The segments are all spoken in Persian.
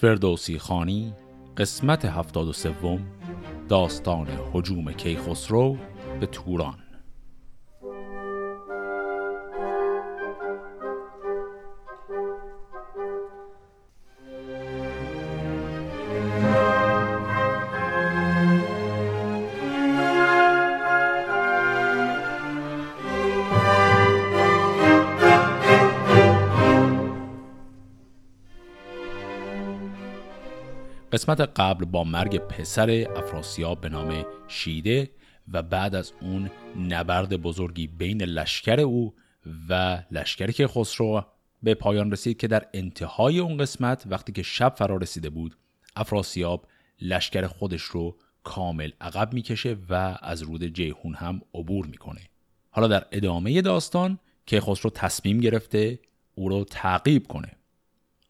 فردوسی خانی قسمت هفتاد و سوم داستان حجوم کیخسرو به توران. قسمت قبل با مرگ پسر افراسیاب به نام شیده و بعد از اون نبرد بزرگی بین لشکر او و لشکری که خسرو به پایان رسید که در انتهای اون قسمت وقتی که شب فرا رسیده بود افراسیاب لشکر خودش رو کامل عقب می‌کشه و از رود جیهون هم عبور می‌کنه. حالا در ادامه داستان که خسرو تصمیم گرفته او رو تعقیب کنه.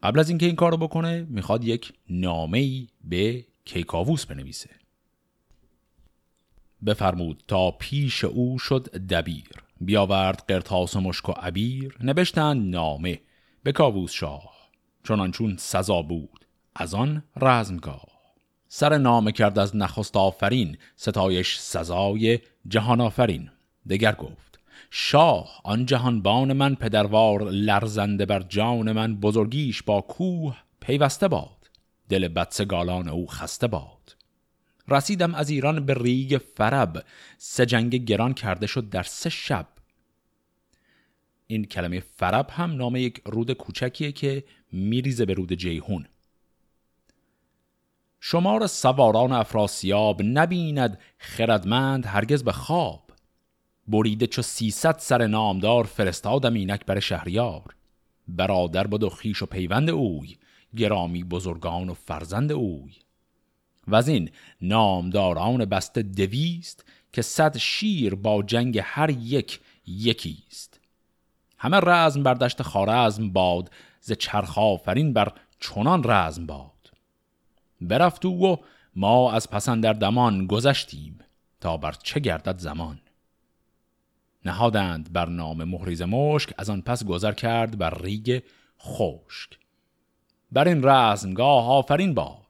قبل از اینکه این کارو بکنه می‌خواد یک نامه ای به کیکاووس بنویسه. بفرمود تا پیش او شد دبیر. بیاورد قرتاس و مشک و عبیر نبشتند نامه به کاووس شاه. چون سزا بود از آن رزمگاه. سر نامه کرد از نخست آفرین ستایش سزای جهان آفرین. دگر گفت شاه آن جهانبان من پدروار لرزنده بر جان من بزرگیش با کوه پیوسته باد دل بدسگالان او خسته باد. رسیدم از ایران به ریگ فرب سه جنگ گران کرده شد در سه شب. این کلمه فرب هم نام یک رود کوچکیه که میریزه به رود جیهون شمار سواران افراسیاب نبیند خردمند هرگز به خواب. بریده چو سیصد سر نامدار فرستادم اینک بر شهریار. برادر بود و خیش و پیوند اوی گرامی بزرگان و فرزند اوی. و از این نامداران بسته دویست که صد شیر با جنگ هر یک یکیست. همه رزم بر دشت خارزم باد ز چرخ آفرین بر چنان رزم باد. برفت و ما از پسندر دمان گذشتیم تا بر چه گردد زمان. نهادند بر نام مهریز مشک از آن پس گذر کرد بر ریگ خشک. بر این رزمگاه آفرین باد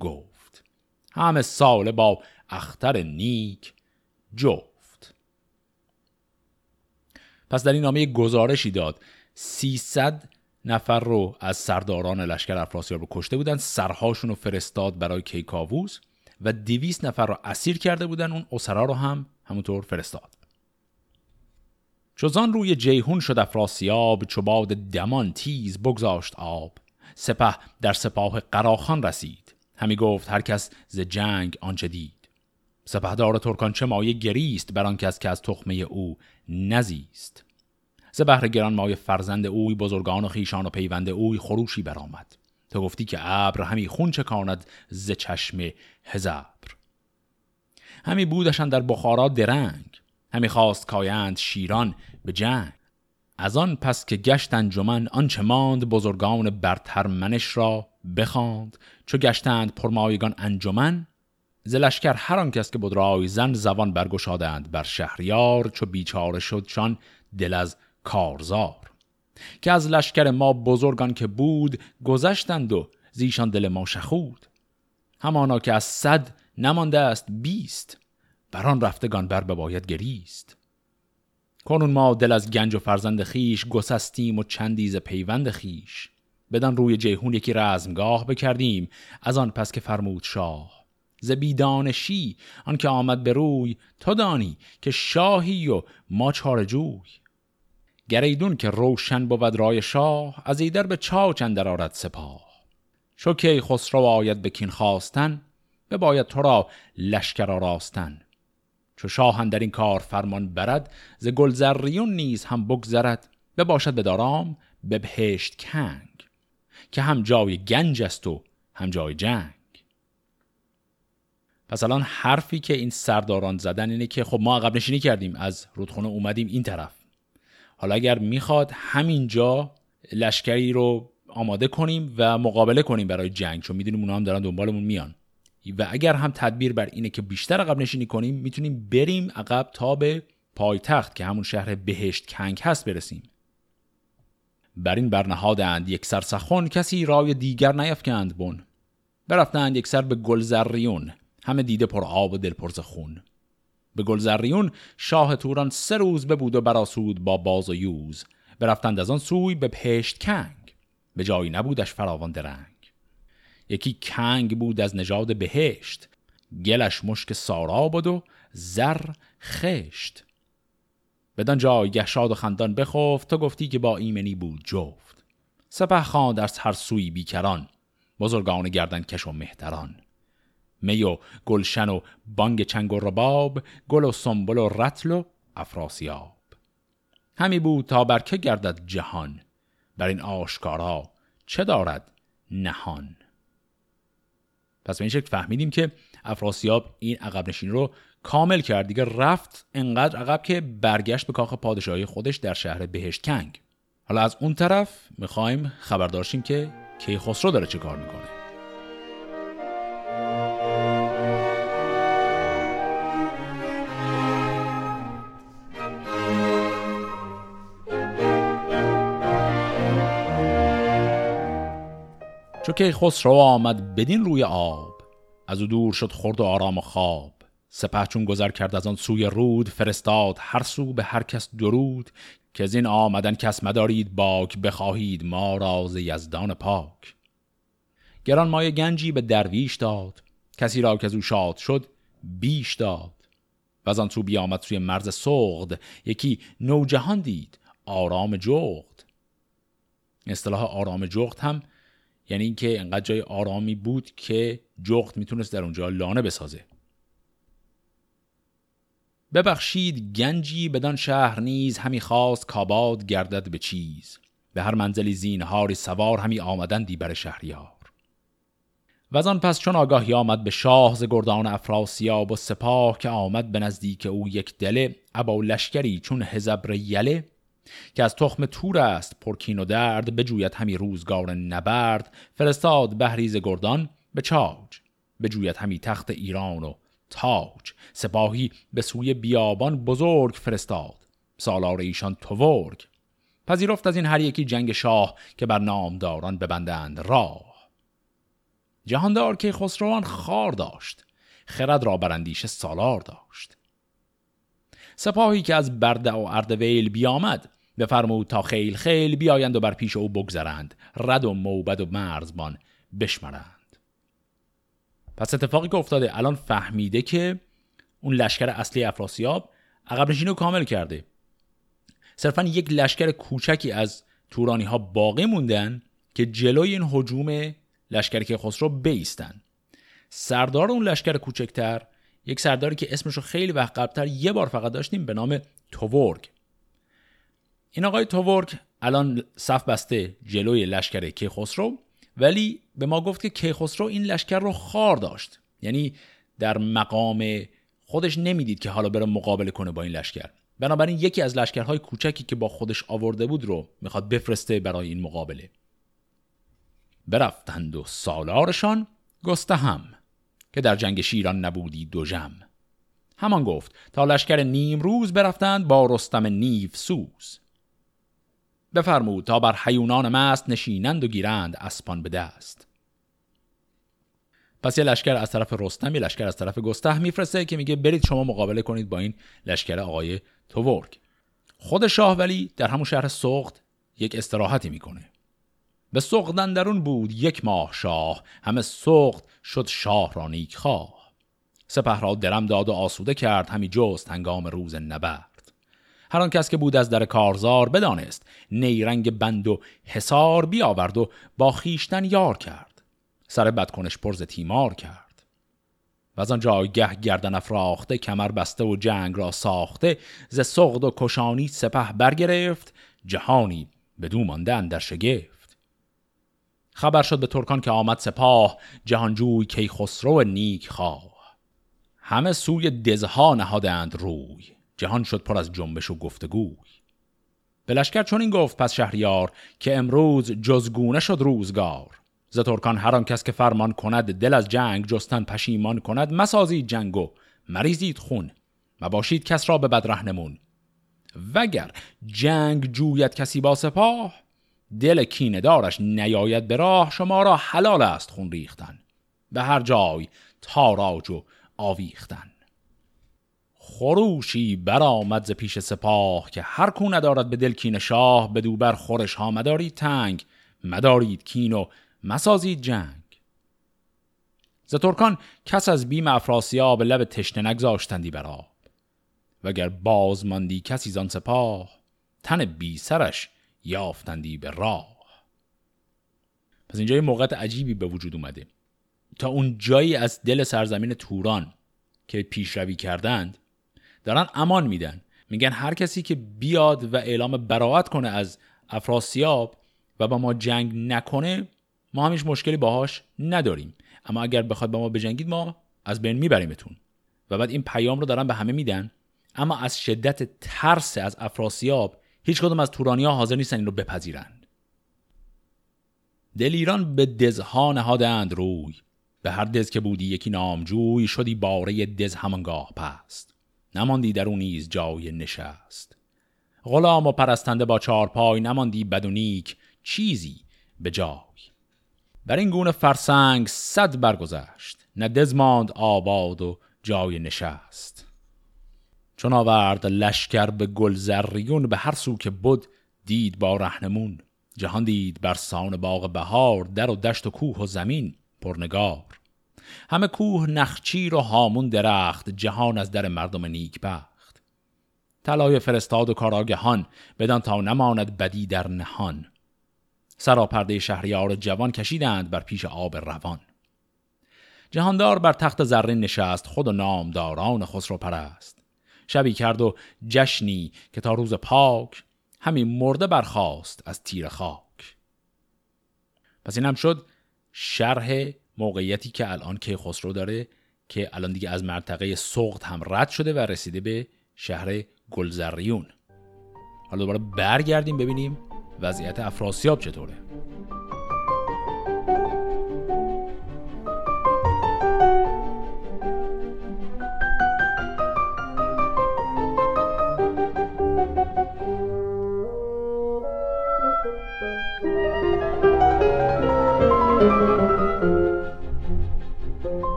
گفت. همه سال با اختر نیک جفت. پس در این نامه گزارشی داد. سیصد نفر رو از سرداران لشکر افراسیاب رو کشته بودن سرهاشون رو فرستاد برای کیکاووس و دویست نفر رو اسیر کرده بودن اون اسرا رو هم همونطور فرستاد. چوزان روی جیهون شد افراسیاب چو باد دمان تیز بگذاشت آب. سپه در سپاه قراخان رسید. همی گفت هر کس ز جنگ آنچه دید. سپهدار ترکان چه مایه گریست بر آن کس که از تخمه او نزیست. ز بهر گران مایه فرزند اوی بزرگان و خیشان و پیوند اوی خروشی برآمد. تو گفتی که ابر همی خون چکاند ز چشم هزبر همی بودشان در بخارا درنگ. همی خواست کایند شیران به جنگ. از آن پس که گشت انجمن آنچه ماند بزرگان برتر منش را بخواند. چو گشتند پرمایگان انجمن ز لشکر هر آن کس که بود رای زن زبان برگشادند بر شهریار چو بیچاره شدشان دل از کارزار. که از لشکر ما بزرگان که بود گذشتند و زیشان دل ما شخود. همانا که از صد نمانده است بیست. بران رفتگان بر باید گریست. کنون ما دل از گنج و فرزند خیش گسستیم و چندیز پیوند خیش بدن روی جیهون یکی رزمگاه بکردیم از آن پس که فرمود شاه. ز بیدانشی آن که آمد به روی تو دانی که شاهی و ما چار جوی. گریدون که روشن بود رای شاه از ایدر به چاچ اندر آرد سپاه. چو کی خسرو آید به کین خواستن بباید تو را لشکر آراستن. چو شاه در این کار فرمان برد ز گلزریون نیز هم بگذرد بباشد به دارام به بهشت کنگ که هم جای گنج است و هم جای جنگ. پس الان حرفی که این سرداران زدن اینه که خب ما عقب نشینی کردیم از رودخونه اومدیم این طرف. حالا اگر می‌خواد همینجا لشکری رو آماده کنیم و مقابله کنیم برای جنگ چون می‌دونیم اونا هم دارن دنبالمون میان. و اگر هم تدبیر بر اینه که بیشتر عقب نشینی کنیم می‌تونیم بریم عقب تا به پایتخت که همون شهر بهشت کنگ هست برسیم. بر این برنهادند یک سر سخن کسی رای دیگر نیفکند بن. برفتند یک سر به گلزریون همه دیده پر آب و دل پر خون به گلزریون شاه توران سه روز ببود و براسود با باز و یوز. برفتند از آن سوی به پشت کنگ. به جایی نبودش فراوان درنگ. یکی کنگ بود از نژاد بهشت. گلش مشک سارا بود و زر خشت. بدان جای شاد و خندان بخفت تو گفتی که با ایمنی بود جفت. سپه خان در هر سوی بیکران بزرگان گردن کش و مهتران. می و گلشن و بانگ چنگ و رباب گل و سنبل و رتل و افراسیاب. همی بود تا بر که گردد جهان بر این آشکارا چه دارد نهان؟ پس به این شکل فهمیدیم که افراسیاب این عقب نشین رو کامل کرد. دیگه رفت انقدر عقب که برگشت به کاخ پادشاهی خودش در شهر بهشت کنگ. حالا از اون طرف می‌خوایم خبر داشتیم که کیخسرو داره چه کار می‌کنه. چو که خسرو آمد بدین روی آب. از او دور شد خورد و آرام و خواب. سپه چون گذر کرد از آن سوی رود فرستاد هر سو به هر کس درود که از این آمدن کس مدارید باک بخواهید ما راز یزدان پاک. گران مای گنجی به درویش داد. کسی را که از او شاد شد بیش داد. و از آن سو بیامد سوی مرز سغد یکی نوجهان دید آرام جغد. اصطلاح آرام جغد هم یعنی اینکه انقدر جای آرامی بود که جغد می‌تونست در اونجا لانه بسازه. ببخشید گنجی بدان شهر نیز همی خواست کاباد گردد به چیز. به هر منزلی زینهاری سوار همی آمدندی بر شهریار. و آن پس چون آگاهی آمد به شاه ز گردان افراسیاب و سپاه که آمد به نزدیک او یک دله ابا لشکری چون هزبر یله که از تخم تور است پرکین و درد بجوید همی روزگار نبرد. فرستاد بهریز گردان به چاج بجوید همی تخت ایران و تاج. سپاهی به سوی بیابان بزرگ فرستاد سالار ایشان تورگ پذیرفت از این هر یکی جنگ شاه که بر نامداران ببندند راه. جهاندار که خسروان خار داشت خرد را برندیش سالار داشت. سپاهی که از برده و اردویل بیامد بفرمود تا خیل خیل بیایند و بر پیش او بگذرند. رد و موبد و مرزبان بشمرند. پس اتفاقی که افتاده الان فهمیده که اون لشکر اصلی افراسیاب عقب نشینی کامل کرده. صرفا یک لشکر کوچکی از تورانی ها باقی موندن که جلوی این حجوم لشکر که خسرو بیستن. سردار اون لشکر کوچکتر یک سرداری که اسمش رو خیلی وقت قبلتر یه بار فقط داشتیم به نام توورگ این آقای توورگ الان صف بسته جلوی لشکر کیخسرو ولی به ما گفت که کیخسرو این لشکر رو خار داشت. یعنی در مقام خودش نمی‌دید که حالا بره مقابله کنه با این لشکر. بنابراین یکی از لشکرهای کوچکی که با خودش آورده بود رو می‌خواد بفرسته برای این مقابله. برفتند و سالارشان گسته هم که در جنگ شیران نبودی دو جم همان گفت تا لشکر نیم روز برفتند با رستم نیف سوز. بفرمود تا بر حیونان مست نشینند و گیرند اسپان به دست. پس یه لشکر از طرف رستم یه لشکر از طرف گسته میفرسته که میگه برید شما مقابله کنید با این لشکر آقای توورگ خود شاه ولی در همون شهر سخت یک استراحتی می‌کنه. به سغدن درون بود یک ماه شاه همه سخت شد شاه را نیک خواه سپه را درم داد و آسوده کرد همی جست هنگام روز نبرد. هر کس که بود از در کارزار بدانست نیرنگ بند و حسار بیاورد و با خیشتن یار کرد. سر بدکنش پرز تیمار کرد. و از آن جایگه گردن افراخته کمر بسته و جنگ را ساخته ز سغد و کشانی سپه برگرفت جهانی بدو مانده در شگفت. خبر شد به ترکان که آمد سپاه جهانجوی کی خسرو نیک خواه. همه سوی دزها نهادند روی جهان شد پر از جنبش و گفتگوی. به لشکر چون این گفت پس شهریار که امروز جزگونه شد روزگار. ز ترکان هر آن کس که فرمان کند دل از جنگ جستن پشیمان کند مسازید جنگ و مریزید خون. و باشید کس را به بد رهنمون وگر جنگ جوید کسی با سپاه دل کیندارش نیاید به راه شما را حلال است خون ریختن. به هر جای تاراج و آویختن. خروشی برآمد ز پیش سپاه که هر کو ندارد به دل کین شاه به دوبر خورش ها مدارید تنگ مدارید کین و مسازید جنگ. ز ترکان کس از بیم افراسیاب لب تشنه نگذاشتندی بر آب. وگر باز ماندی کسی زان سپاه تن بی سرش یافتندی به راه. پس اینجا یه موقعت عجیبی به وجود اومده. تا اون جایی از دل سرزمین توران که پیشروی کردند دارن امان میدن. میگن هر کسی که بیاد و اعلام براعت کنه از افراسیاب و با ما جنگ نکنه ما همیش مشکلی باهاش نداریم. اما اگر بخواد با ما بجنگید ما از بین میبریمتون. و بعد این پیام رو دارن به همه میدن. اما از شدت ترس از افراسیاب هیچ کدوم از تورانیا حاضر نیستن این رو بپذیرند. دلیران به دزها نهادند روی. به هر دز که بودی یکی نامجوی شدی باره دز همانگاه پست. نماندی در اون جای نشست. غلام و پرستنده با چارپای نماندی بدونیک چیزی به جای. بر این گونه فرسنگ صد برگذشت. نه دزماند آباد و جای نشست. چون آورد لشکر به گل زریون به هر سو که بود دید با رهنمون جهان دید بر سان باغ بهار در و دشت و کوه و زمین پرنگار. همه کوه نخچیر و هامون درخت جهان از در مردم نیک بخت. طلای فرستاد و کاراگهان بدان تا نماند بدی در نهان. سراپرده شهریار جوان کشیدند بر پیش آب روان. جهاندار بر تخت زرین نشست خود و نامداران خسرو پرست. شبی کرد و جشنی که تا روز پاک همین مرده برخاست از تیر خاک. پس این هم شد شرح موقعیتی که الان که خسرو داره که الان دیگه از مرتقه سقط هم رد شده و رسیده به شهر گلزریون. حالا دوباره برگردیم ببینیم وضعیت افراسیاب چطوره.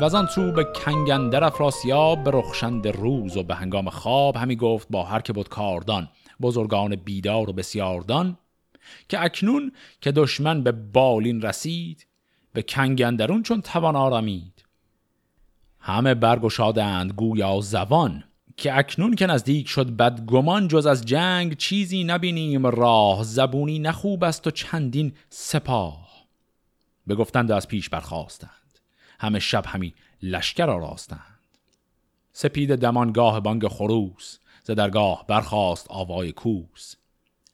و از آن سو به کنگندر افراسیاب به رخشند روز و به هنگام خواب همی گفت با هر که بود کاردان بزرگان بیدار و بسیاردان که اکنون که دشمن به بالین رسید به کنگندرون چون توان آرامید. همه برگشادند گویا زبان که اکنون که نزدیک شد بدگمان جز از جنگ چیزی نبینیم راه زبونی نخوب است و چندین سپاه. بگفتند از پیش برخواستند همه شب همی لشکر آراستند. سپید دمانگاه بانگ خروس ز درگاه برخاست آوای کوس.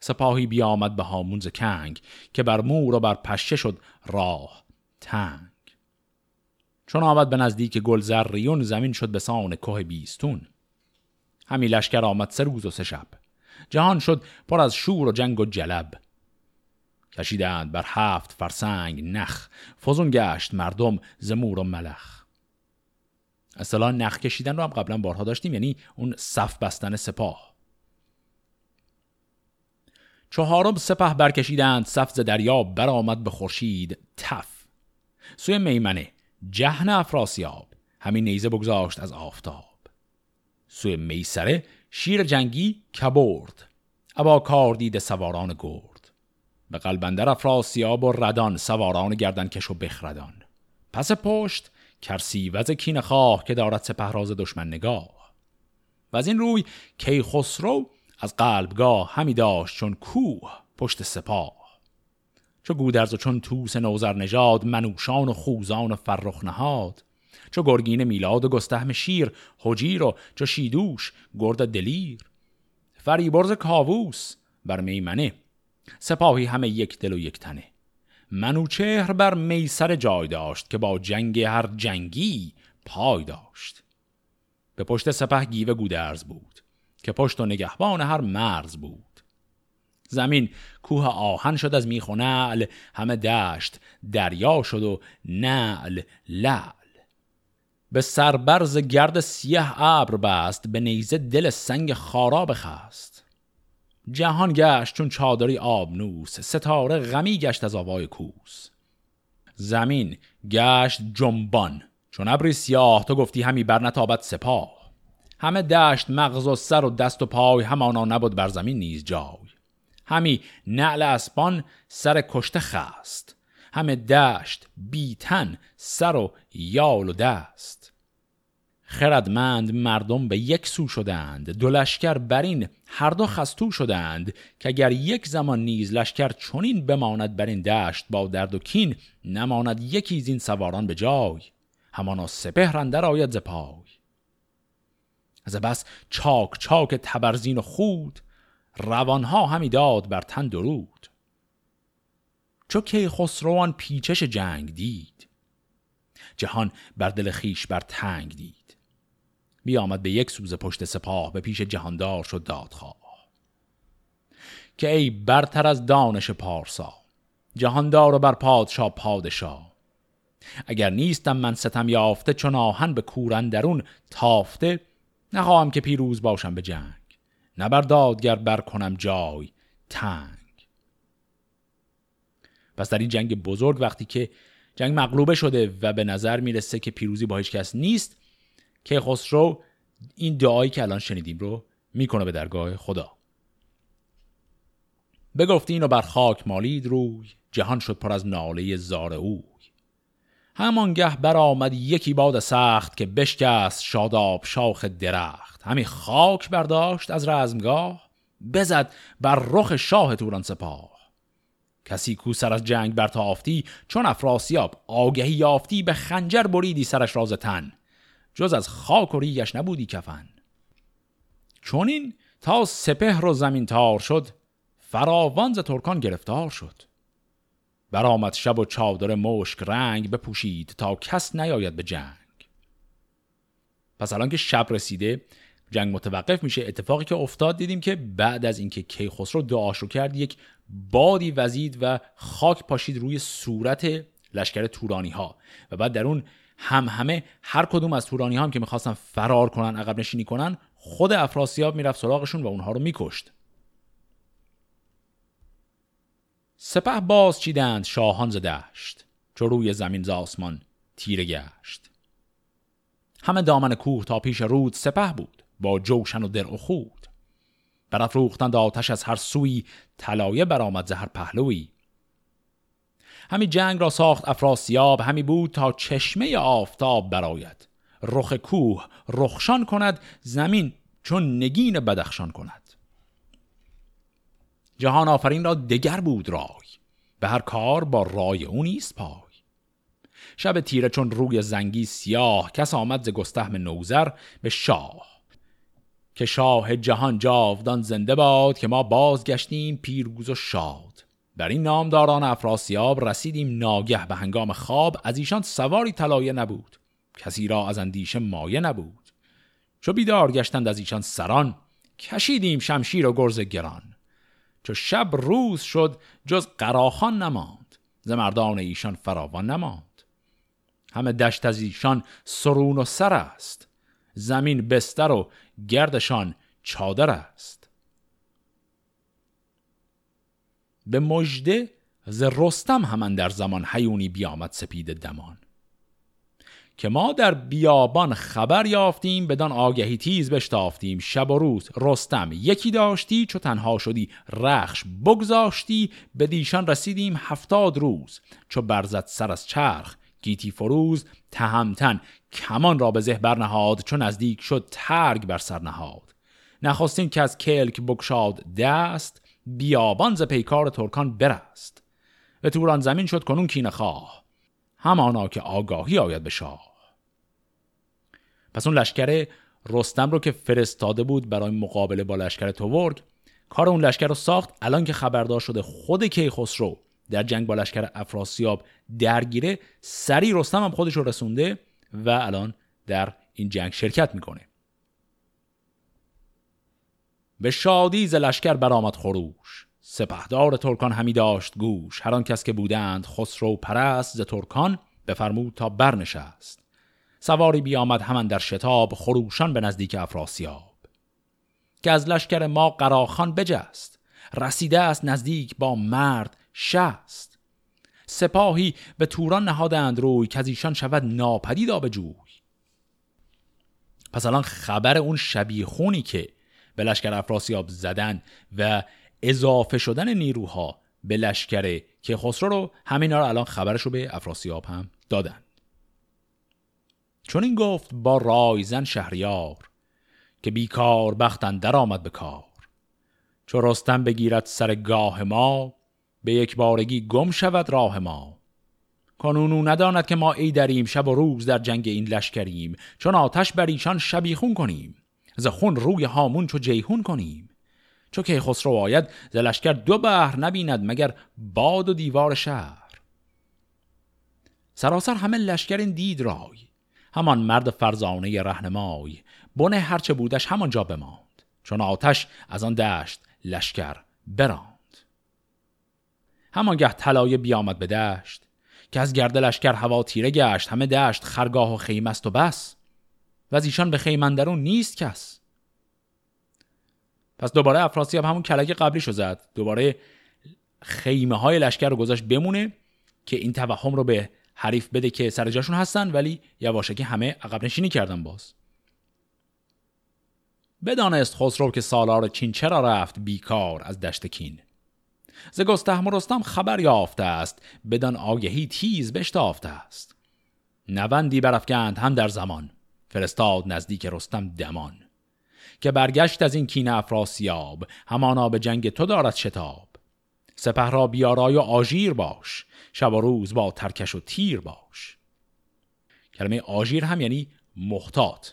سپاهی بیامد به هامونز کنگ که بر مور و بر پشه شد راه تنگ. چون آمد به نزدیک گلزریون زمین شد به سان کوه بیستون. همی لشکر آمد سه روز و سه شب. جهان شد پر از شور و جنگ و جلب. کشیدند بر هفت فرسنگ نخ. فزون گشت مردم زمور و ملخ. اصلا نخ کشیدن رو هم قبلا بارها داشتیم یعنی اون صف بستن سپاه. چهارم سپه برکشیدند صف ز دریا برآمد به خورشید تف. سوی میمنه جهن افراسیاب همین نیزه بگذاشت از آفتاب. سوی میسره شیر جنگی کبرد ابا کار دید سواران گرد. به قلبندر افراسیاب و ردان سواران گردنکش و بخردان. پس پشت کرسی وز کین خواه که دارد سپهراز دشمن نگاه. و از این روی کی خسرو از قلبگاه همی داشت چون کوه پشت سپاه. چو گودرز و چون توس نوزر نژاد منوشان و خوزان و فرخ نهاد. چو گرگین میلاد و گستهم شیر حجیر و چو شیدوش گرد دلیر. فریبرز کاووس بر میمنه سپاهی همه یک دل و یک تنه. منوچهر بر میسر جای داشت که با جنگ هر جنگی پای داشت. به پشت سپه گیوه گودرز بود که پشت و نگهبان هر مرز بود. زمین کوه آهن شد از میخ همه دشت دریا شد و نعل لعل. به سربرز گرد سیه ابر بست به نیزه دل سنگ خارا بخست. جهان گشت چون چادری آبنوس ستاره غمی گشت از آوای کوس. زمین گشت جنبان چون ابری سیاه تو گفتی همی بر نتابت سپاه. همه دشت مغز و سر و دست و پای همانا نبود بر زمین نیز جای. همی نعل اسبان سر کشته خست. همه دشت بیتن سر و یال و دست. خردمند مردم به یک سو شدند دو لشکر بر این هر دو خستو شدند که اگر یک زمان نیز لشکر چنین بماند بر این دشت با درد و کین نماند یکی از این سواران به جای. همانا سپهر اندر آید ز پای. از بس چاک چاک تبرزین و خود روانها همی داد بر تن درود. چو کی خسروان پیچش جنگ دید جهان بر دل خیش بر تنگ دید. بیامد به یک سوز پشت سپاه به پیش جهاندار شد دادخواه. که ای برتر از دانش پارسا جهاندار و بر پادشاه پادشاه اگر نیستم من ستم یافته چون آهن به کورن درون تافته نخواهم که پیروز باشم به جنگ. نبر دادگر بر کنم جای تنگ. پس در این جنگ بزرگ وقتی که جنگ مغلوبه شده و به نظر می‌رسه که پیروزی با هیچ کس نیست که خسرو این دعایی که الان شنیدیم رو می‌کنه به درگاه خدا. بگفتی اینو بر خاک مالید روی جهان شد پر از ناله زار اوی. همانگه برآمد یکی باد سخت که بشکست شاداب شاخ درخت. همی خاک برداشت از رزمگاه بزد بر رخ شاه توران سپاه. کسی کو سر از جنگ برتافتی چون افراسیاب آگهی یافتی به خنجر بریدی سرش راز تن. جز از خاک و ریگش نبودی کفن. چون این تا سپهر و زمین تار شد فراوان ز ترکان گرفتار شد. برآمد شب و چادر مشک رنگ بپوشید تا کس نیاید به جنگ. پس الان که شب رسیده جنگ متوقف میشه. اتفاقی که افتاد دیدیم که بعد از اینکه کیخسرو دعاش رو کرد یک بادی وزید و خاک پاشید روی صورت لشکر تورانی ها و بعد در اون هم همه هر کدوم از تورانی هم که می‌خواستن فرار کنن عقب نشینی کنن خود افراسیاب می‌رفت سراغشون و اونها رو میکشت. سپه باز چیدند شاهان ز دشت چو روی زمین ز آسمان تیره گشت. همه دامن کوه تا پیش رود سپه بود با جوشن و درع و خود. برافروختند آتش از هر سوی طلایه برآمد ز هر پهلوی. همی جنگ را ساخت افراسیاب همی بود تا چشمه آفتاب براید رخ کوه رخشان کند زمین چون نگین بدخشان کند. جهان آفرین را دگر بود رای به هر کار با رای او نیست پای. شب تیره چون روی زنگی سیاه کس آمد ز گستهم نوزر به شاه. که شاه جهان جاودان زنده باد که ما بازگشتیم پیروز و شاد. بر این نامداران افراسیاب رسیدیم ناگه به هنگام خواب از ایشان سواری طلایه نبود. کسی را از اندیشه مایه نبود. چو بیدار گشتند از ایشان سران کشیدیم شمشیر و گرز گران. چو شب روز شد جز قراخان نماند. ز مردان ایشان فراوان نماند. همه دشت از ایشان سرون و سر است. زمین بستر و گردشان چادر است. به مژده ز رستم همان در زمان حیونی بیامد سپید دمان. که ما در بیابان خبر یافتیم بدان آگهی تیز بشتافتیم. شب و روز رستم یکی داشتی چو تنها شدی رخش بگذاشتی. به دیشان رسیدیم هفتاد روز چو برزد سر از چرخ گیتی فروز. تهمتن کمان را به زه برنهاد چون نزدیک شد ترگ بر سر نهاد. نخواستین که از کلک بکشاد دست بیابان ز پیکار ترکان برست به توران زمین شد کنون کینه خواه همانا که آگاهی آید به شاه. پس اون لشکر رستم رو که فرستاده بود برای مقابله با لشکر توورگ کار اون لشکر رو ساخت. الان که خبردار شده خود کیخسرو در جنگ با لشکر افراسیاب درگیره سری رستم هم خودش رو رسونده و الان در این جنگ شرکت می‌کنه. به شادی ز لشکر برآمد خروش. سپهدار ترکان همی داشت گوش. هر آن کس که بودند خسرو پرست ز ترکان بفرمود تا برنشست. سواری بیامد همان در شتاب خروشان به نزدیک افراسیاب. که از لشکر ما قراخان بجست. رسیده است نزدیک با مرد شست. سپاهی به توران نهادند روی که از ایشان شود ناپدید آب جوی پس الان خبر اون شبیه خونی که به لشکر افراسیاب زدن و اضافه شدن نیروها به لشکر که خسرو رو همین رو الان خبرش رو به افراسیاب هم دادن. چون این گفت با رایزن شهریار که بیکار بختن در آمد به کار. چو رستم بگیرد سر گاه ما به یک بارگی گم شود راه ما. کنونو نداند که ما ای دریم شب و روز در جنگ این لشکریم چون آتش بر ایشان شبیخون کنیم. ز خون روی هامون چو جیهون کنیم. چو که خسرو آید ز لشکر دو بهر نبیند مگر باد و دیوار شهر. سراسر همه لشکر این دید رای همان مرد فرزانه رهنمای. بنه هرچه بودش همانجا بماند چون آتش از آن دشت لشکر براند. همانگه طلایه بیامد به دشت که از گرد لشکر هوا تیره گشت همه دشت خرگاه و خیمه است و بس. و از ایشان به خیمندرون نیست کس. پس دوباره افراسیاب همون کلک قبلی شو زد. دوباره خیمه های لشکر رو گذاشت بمونه که این توهم رو به حریف بده که سر جاشون هستن ولی یواشکی همه عقب نشینی کردن باز. بدانست خسرو که سالار چین چرا رفت بیکار از دشت کین. ز گستهم رستم خبر یافته است بدان آگهی تیز بشتافته است. نوندی برافکند هم در زمان. فرستاد نزدیک رستم دمان که برگشت از این کین افراسیاب همانا به جنگ تو دارد شتاب. سپه را بیارای و آژیر باش شب و روز با ترکش و تیر باش. کلمه آژیر هم یعنی محتاط.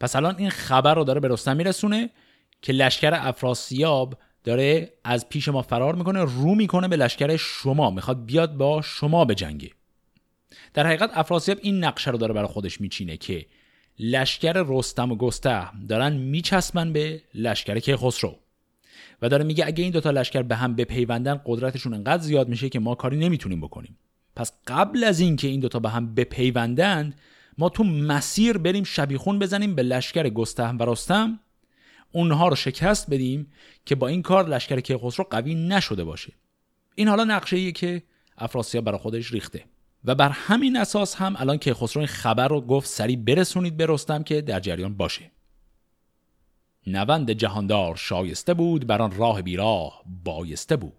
پس الان این خبر رو داره به رستم میرسونه که لشکر افراسیاب داره از پیش ما فرار می‌کنه رو می‌کنه به لشکر شما. می‌خواد بیاد با شما به جنگه. در حقیقت افراسیاب این نقشه رو داره برای خودش میچینه که لشکر رستم و گسته دارن میچسبن به لشکر که خسرو و داره میگه اگه این دوتا لشکر به هم بپیوندن قدرتشون انقدر زیاد میشه که ما کاری نمی‌تونیم بکنیم. پس قبل از اینکه این دوتا به هم بپیوندند ما تو مسیر بریم شبیخون بزنیم به لشکر گستهم و رستم. اونها رو شکست بدیم که با این کار لشکر کیخسرو قوی نشده باشه. این حالا نقشه ایه که افراسیاب برای خودش ریخته. و بر همین اساس هم الان کیخسرو این خبر رو گفت سریع برسونید به رستم که در جریان باشه. نوند جهاندار شایسته بود بر آن راه بیراه بایسته بود.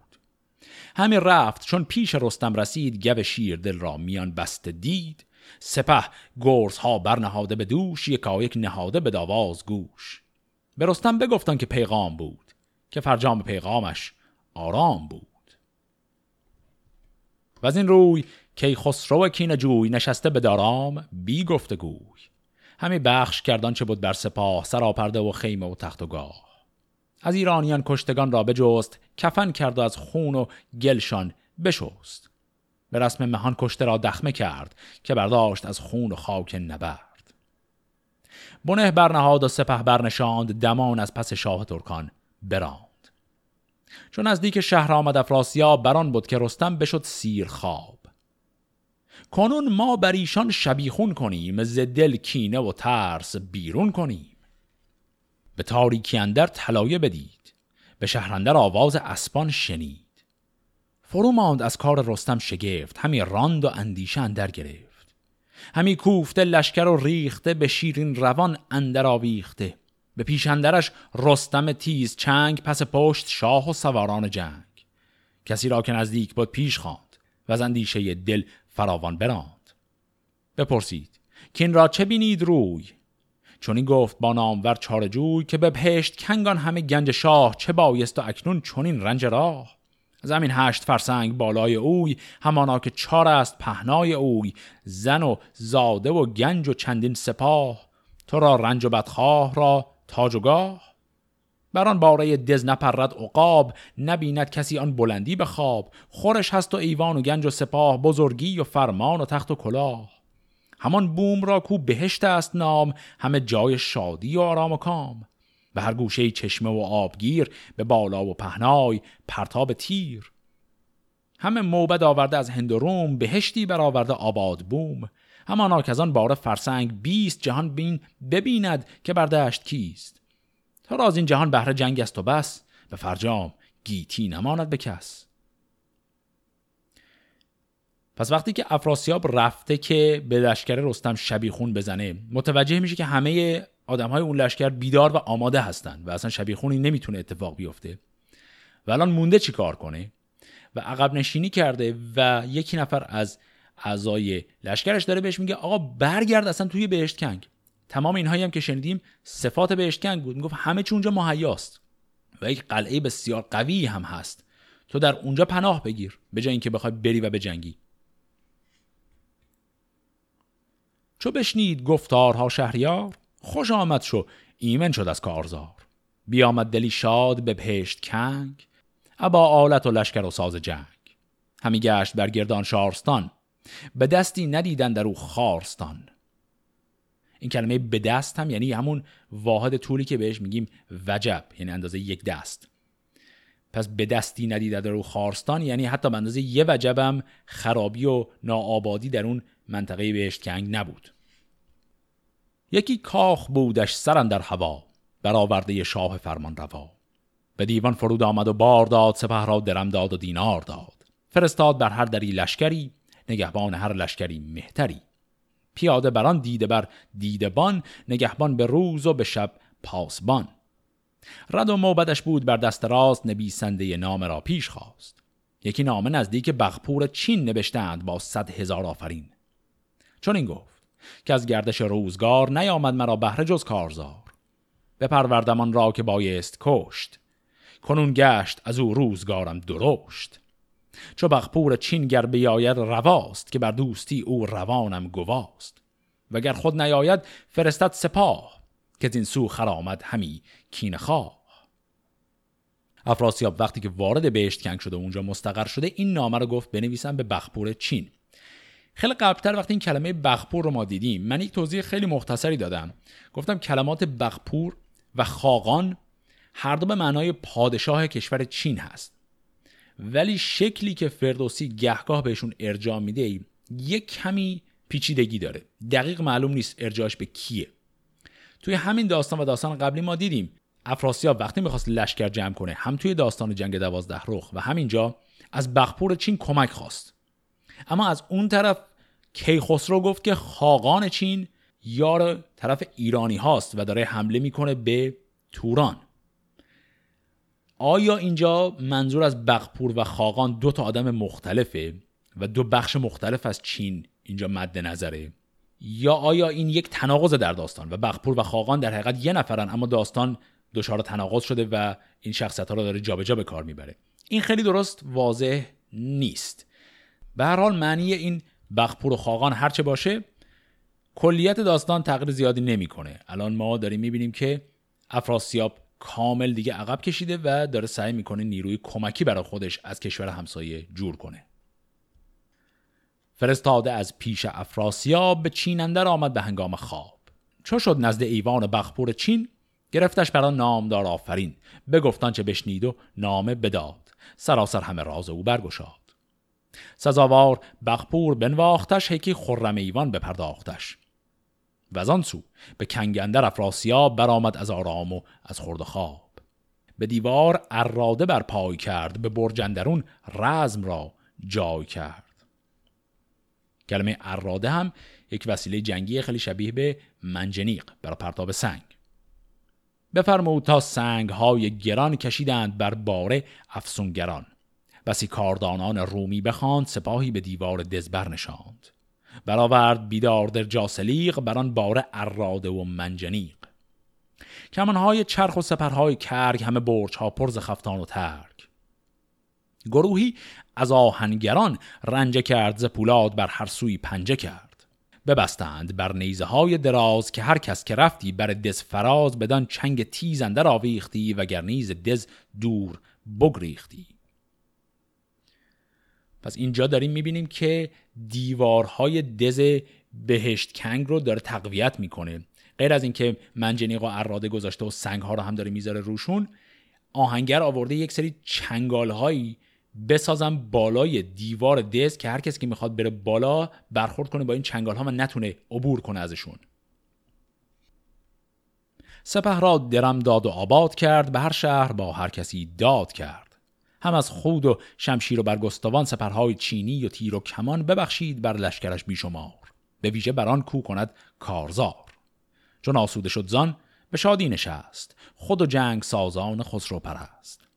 همین رفت چون پیش رستم رسید گو شیر دل را میان بسته دید. سپه گرز ها برنهاده به دوش یکایک نهاده به داواز گوش. به رستم بگفتن که پیغام بود که فرجام پیغامش آرام بود. و از این روی که خسرو کین جوی نشسته به دارام بی گفتگوی. همی بخش کردان چه بود بر سپاه سراپرده و خیمه و تخت و گاه. از ایرانیان کشتگان را بجست کفن کرد و از خون و گلشان بشست. به رسم مهان کشته را دخمه کرد که برداشت از خون و خاک نبرد. بنه برنهاد و سپه برنشاند دمان از پس شاه ترکان براند. چون نزدیک شهر آمد افراسیاب بران بود که رستم بشد سیر خواب کنون ما بر ایشان شبیخون کنیم ز دل کینه و ترس بیرون کنیم. به تاریکی اندر طلایه بدید به شهرندر آواز اسبان شنید. فرو ماند از کار رستم شگفت همی راند و اندیشه اندر گرفت. همی کوفته لشکر و ریخته به شیرین روان اندر آویخته. به پیش اندرش رستم تیز چنگ پس پشت شاه و سواران جنگ. کسی را که نزدیک بود پیش خواند. و از اندیشه دل فراوان براند. بپرسید که این را چه بینید روی؟ چون این گفت با نامور چارجوی که به پشت کنگان همه گنج شاه چه بایست و اکنون چنین رنج راه؟ زمین هشت فرسنگ بالای اوی همانا که چار است پهنای اوی زن و زاده و گنج و چندین سپاه. تو را رنج و بدخواه را تاج و گاه. بر آن باره دز نپرد عقاب نبیند کسی آن بلندی به خواب خورش هست و ایوان و گنج و سپاه بزرگی و فرمان و تخت و کلاه. همان بوم را کو بهشت است نام همه جای شادی و آرام و کام. به هر گوشه چشمه و آبگیر به بالا و پهنای پرتاب تیر. همه موبد آورده از هند و روم بهشتی برآورده آباد بوم. همانا که از آن باره فرسنگ بیست جهان بین ببیند که بردشت کیست. تا راز این جهان بهره جنگ است و بس. به فرجام گیتی نماند به کس. پس وقتی که افراسیاب رفته که به لشکر رستم شبیخون بزنه متوجه میشه که همه آدم های اون لشکر بیدار و آماده هستن و اصلا شبیخونی نمی‌تونه اتفاق بیفته. و الان مونده چی کار کنه؟ و عقب نشینی کرده و یکی نفر از اعضای لشکرش داره بهش میگه آقا برگرد اصلا توی بهشت کنگ. تمام اینهایی هم که شنیدیم صفات بهشت کنگ بود. می‌گفت همه چی اونجا مهیاست و یک قلعه بسیار قوی هم هست. تو در اونجا پناه بگیر به جای اینکه بخوای بری و بجنگی. چو بشنید گفتارها شهریار خوش آمد شو ایمن شد از کارزار. بیامد دلی شاد به پشت کنگ ابا آلت و لشکر و ساز جنگ. همی گشت بر گردان شارستان به دستی ندیدن در او خارستان. این کلمه به دست هم یعنی همون واحد طولی که بهش میگیم وجب یعنی اندازه یک دست. پس به دستی ندیده در او خارستان یعنی حتی به اندازه یه وجبم خرابی و ناآبادی در اون منطقه بهشت کنگ نبود. یکی کاخ بودش سرن در هوا برآورده شاه فرمان روا. به دیوان فرود آمد و بار داد سپه را درم داد و دینار داد. فرستاد بر هر دری لشکری نگهبان هر لشکری مهتری. پیاده بران دیده بر دیدبان نگهبان به روز و به شب پاسبان. رد و موبدش بود بر دست راست نبیسنده نام را پیش خواست. یکی نامه نزدیک بغپور چین نوشتند با صد هزار آفرین. چون این گفت که از گردش روزگار نیامد مرا بهره جز کارزار. بپروردمان را که بایست کشت. کنون گشت از او روزگارم درشت. چو بغپور چین گر بیاید رواست که بر دوستی او روانم گواست. وگر خود نیاید فرستد سپاه که این سو خرامد همی کین خواه. افراسیاب وقتی که وارد بهشت کنگ شده اونجا مستقر شده این نامه رو گفت بنویسم به بغپور چین. خیلی قبلتر وقتی این کلمه بغپور رو ما دیدیم من یک توضیح خیلی مختصری دادم. گفتم کلمات بغپور و خاقان هر دو به معنای پادشاه کشور چین هست. ولی شکلی که فردوسی گهگاه بهشون ارجاع میده یک کمی پیچیدگی داره. دقیق معلوم نیست ارجاعش به کیه. توی همین داستان و داستان قبلی ما دیدیم افراسیاب وقتی می‌خواست لشکر جمع کنه هم توی داستان جنگ دوازده رخ و همینجا از بغپور چین کمک خواست. اما از اون طرف کیخسرو گفت که خاقان چین یار طرف ایرانی هاست و داره حمله می‌کنه به توران. آیا اینجا منظور از بغپور و خاقان دو تا آدم مختلفه و دو بخش مختلف از چین اینجا مد نظره؟ یا آیا این یک تناقض در داستان و بغپور و خاقان در حقیقت یه نفرن اما داستان دچار تناقض شده و این شخصیت ها رو داره جابجا به کار می‌بره؟ این خیلی درست واضح نیست. به هر حال معنی این بغپور و خاقان هرچه باشه کلیت داستان تغییر زیادی نمی‌کنه. الان ما داریم می‌بینیم که افراسیاب کامل دیگه عقب کشیده و داره سعی می‌کنه نیروی کمکی برای خودش از کشور همسایه جور کنه. فرستاده از پیش افراسیاب به چین اندر آمد به هنگام خواب. چو شد نزد ایوان بخپور چین گرفتش برا نامدار آفرین. بگفتان چه بشنید و نامه بداد. سراسر همه راز او برگشاد. سزاوار بخپور بنواختش هکی خرم ایوان بپرداختش. و از آن سو به کنگندر افراسیاب برآمد از آرام و از خورد خواب. به دیوار اراده بر پای کرد به برجندرون رزم را جای کرد. کلمه اراده هم یک وسیله جنگی خیلی شبیه به منجنیق برای پرتاب سنگ. بفرمود تا سنگ های گران کشیدند بر باره افسونگران. بسی کاردانان رومی بخواند سپاهی به دیوار دزبر نشاند. برآورد بیدار در جاسلیق بران باره اراده و منجنیق. کمانهای چرخ و سپرهای کرگ همه برچ ها پرز خفتان و ترگ. گروهی از آهنگران رنجه کرد ز پولاد بر هر سوی پنجه کرد. ببستند بر نیزه های دراز که هر کس که رفتی بر دز فراز بدان چنگ تیز اندر آویختی و نیز دز دور بگریختی. پس اینجا داریم می‌بینیم که دیوارهای دز بهشت کنگ رو داره تقویت می‌کنه. غیر از اینکه منجنیق و اراده گذاشته و سنگ ها رو هم داره می‌ذاره روشون آهنگر آورده یک سری چنگال هایی بسازم بالای دیوار دز که هر کسی که می‌خواد بره بالا برخورد کنه با این چنگال ها و نتونه عبور کنه ازشون. سپه را درم داد و آباد کرد به هر شهر با هر کسی داد کرد. هم از خود و شمشیر و برگستوان سپرهای چینی و تیر و کمان ببخشید بر لشکرش بیشمار. به ویژه بران کو کند کارزار. چون آسوده شد زان به شادی نشست. خود و جنگ سازان خسرو پرست.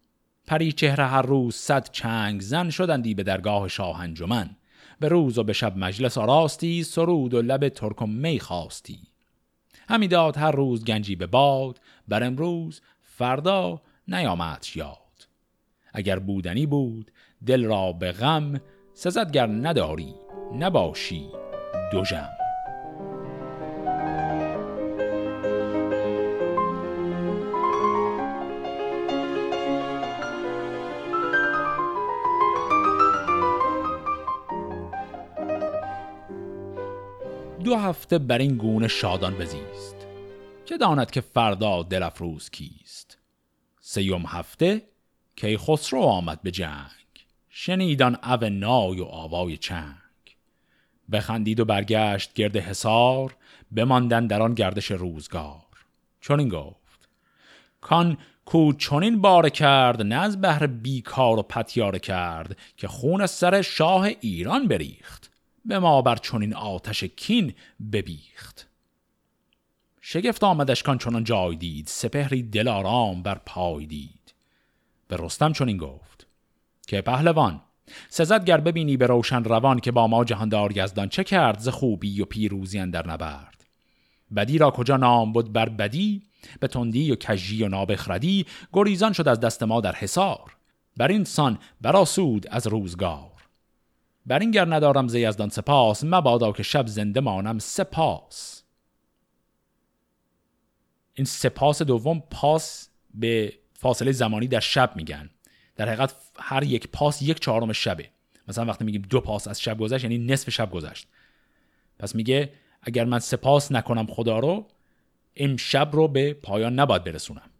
پری چهره هر روز صد چنگ زن شدندی به درگاه شاه انجمن. به روز و به شب مجلس آراستی سرود و لب ترک و می خواستی. همی داد هر روز گنجی به باد بر امروز فردا نیامد یاد. اگر بودنی بود دل را به غم سزدگر نداری نباشی دو جم. دو هفته بر این گونه شادان بزیست. که داند که فردا دل افروز کیست؟ سیوم هفته که خسرو آمد به جنگ. شنیدان او نای و آوای چنگ. بخندید و برگشت گرد حصار بماندن در آن گردش روزگار. چون این گفت کان کو چونین باره کرد نه از بهر بیکار و پتیاره کرد که خون سر شاه ایران بریخت. به ما بر چنین آتش کین ببیخت. شگفت آمدش کان چنان جای دید سپهری دلارام بر پای دید. به رستم چنین گفت. که پهلوان سزد گر ببینی به روشن روان که با ما جهاندار یزدان چه کرد ز خوبی و پیروزی در نبرد؟ بدی را کجا نام بود بر بدی؟ به تندی و کژی و نابخردی گریزان شد از دست ما در حصار. بر این سان براسود از روزگار. بر این گر ندارم زی یزدان سپاس مبادا که شب زنده مانم سپاس. این سپاس دوم پاس به فاصله زمانی در شب میگن. در حقیقت هر یک پاس یک چهارم شبه. مثلا وقتی میگیم دو پاس از شب گذشت یعنی نصف شب گذشت. پس میگه اگر من سپاس نکنم خدا رو امشب رو به پایان نباید برسونم.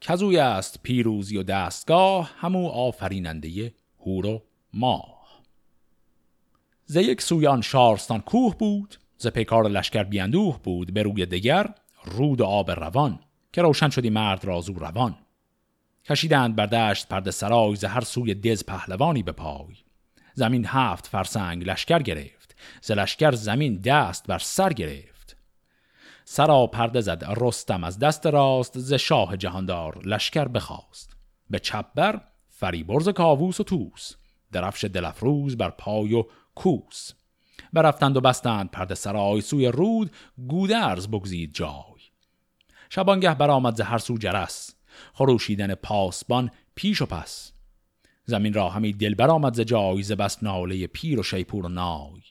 کزوی است پیروزی و دستگاه همو آفریننده هور و ماه. ز یک سویان شارستان کوه بود ز پیکار لشکر بیندوه بود به روی دگر رود آب روان. که روشن شدی مرد رازو روان. کشیدند بر دشت پرده سرای ز هر سوی دز پهلوانی به پای. زمین هفت فرسنگ لشکر گرفت ز لشکر زمین دست بر سر گرفت. سرا پرده زد رستم از دست راست ز شاه جهاندار لشکر بخواست. به چپ بر فریبرز کاووس و توس درفش دلفروز بر پای و کوس. برفتند و بستند پرده سرای سوی رود گودرز بگزید جای. شبانگه برآمد ز هر سو جرس. خروشیدن پاسبان پیش و پس. زمین را همی دل برآمد ز جای ز بس ناله پیر و شیپور و نای.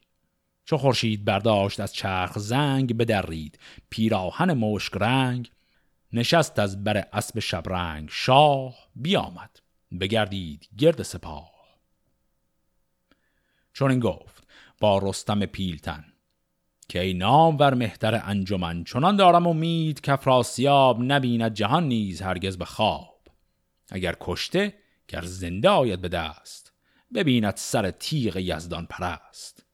چو خورشید برداشت از چرخ زنگ بدرید پیراهن مشک رنگ. نشست از بر اسب شبرنگ شاه بیامد بگردید گرد سپاه. چون این گفت با رستم پیلتن. که ای نام ور مهتر انجمن چنان دارم امید که افراسیاب نبیند جهان نیز هرگز به خواب. اگر کشته گر زنده آید به دست ببیند سر تیغ یزدان پرست.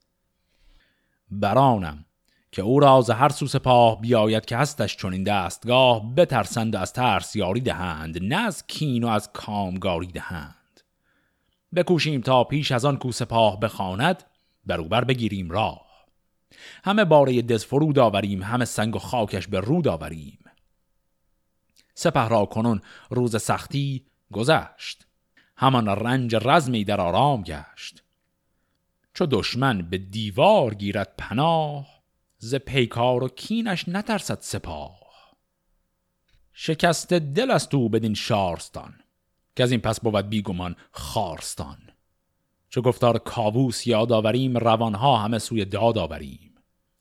برانم که او را ز هر سو سپاه بیاید که هستش چون این دستگاه بترسند و از ترس یاری دهند نه از کین و از کامگاری دهند. بکوشیم تا پیش از آن کو سپاه بخواند بروبر بگیریم راه. همه باره دز فرود آوریم همه سنگ و خاکش به رود آوریم. سپه را کنون روز سختی گذشت. همان رنج رزمی در آرام گشت. چو دشمن به دیوار گیرد پناه ز پیکار و کینش نترسد سپاه. شکست دل است او بدین شارستان که از این پس بود بیگمان خارستان. چو گفتار کاووس یاد آوریم روانها همه سوی داد آوریم.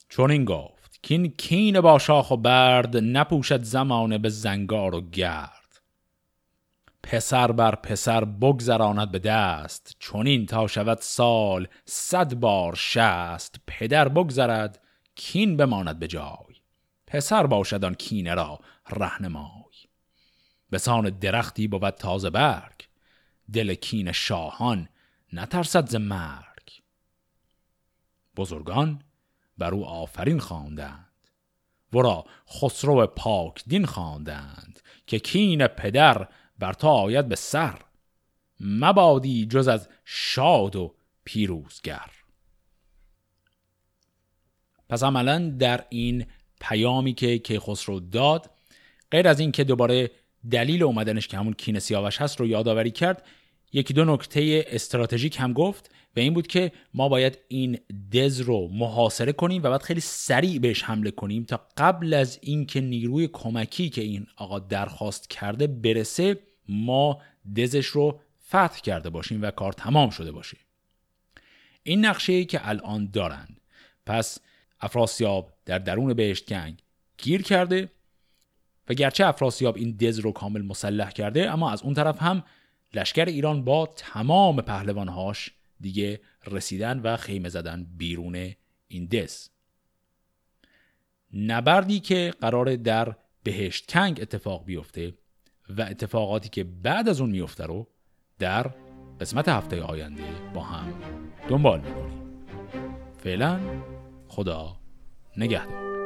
چون این گفت کین کین با شاخ و برد نپوشد زمانه به زنگار و گرد. پسر بر پسر بگذراند به دست چونین تا شود سال صد بار شست. پدر بگذرد کین بماند به جای. پسر باشد آن کینه را رهنمای. بسان درختی بود تازه برگ. دل کین شاهان نترسد ز مرگ. بزرگان بر او آفرین خواندند. ورا خسرو پاک دین خواندند که کین پدر بر تا آید به سر. مبادی جز از شاد و پیروزگر. پس عملا در این پیامی که که خسرو داد غیر از این که دوباره دلیل اومدنش که همون کین سیاوش هست رو یادآوری کرد یکی دو نکته استراتژیک هم گفت و این بود که ما باید این دز رو محاصره کنیم و بعد خیلی سریع بهش حمله کنیم تا قبل از اینکه نیروی کمکی که این آقا درخواست کرده برسه ما دزش رو فتح کرده باشیم و کار تمام شده باشه. این نقشه ای که الان دارند پس افراسیاب در درون بهشت گنگ گیر کرده و گرچه افراسیاب این دز رو کامل مسلح کرده اما از اون طرف هم لشکر ایران با تمام پهلوانهاش دیگه رسیدن و خیمه زدن بیرون این دز نبردی که قرار در بهشت کنگ اتفاق بیفته و اتفاقاتی که بعد از اون میفته رو در قسمت هفته آینده با هم دنبال می‌کنیم. فعلا خدا نگهدار.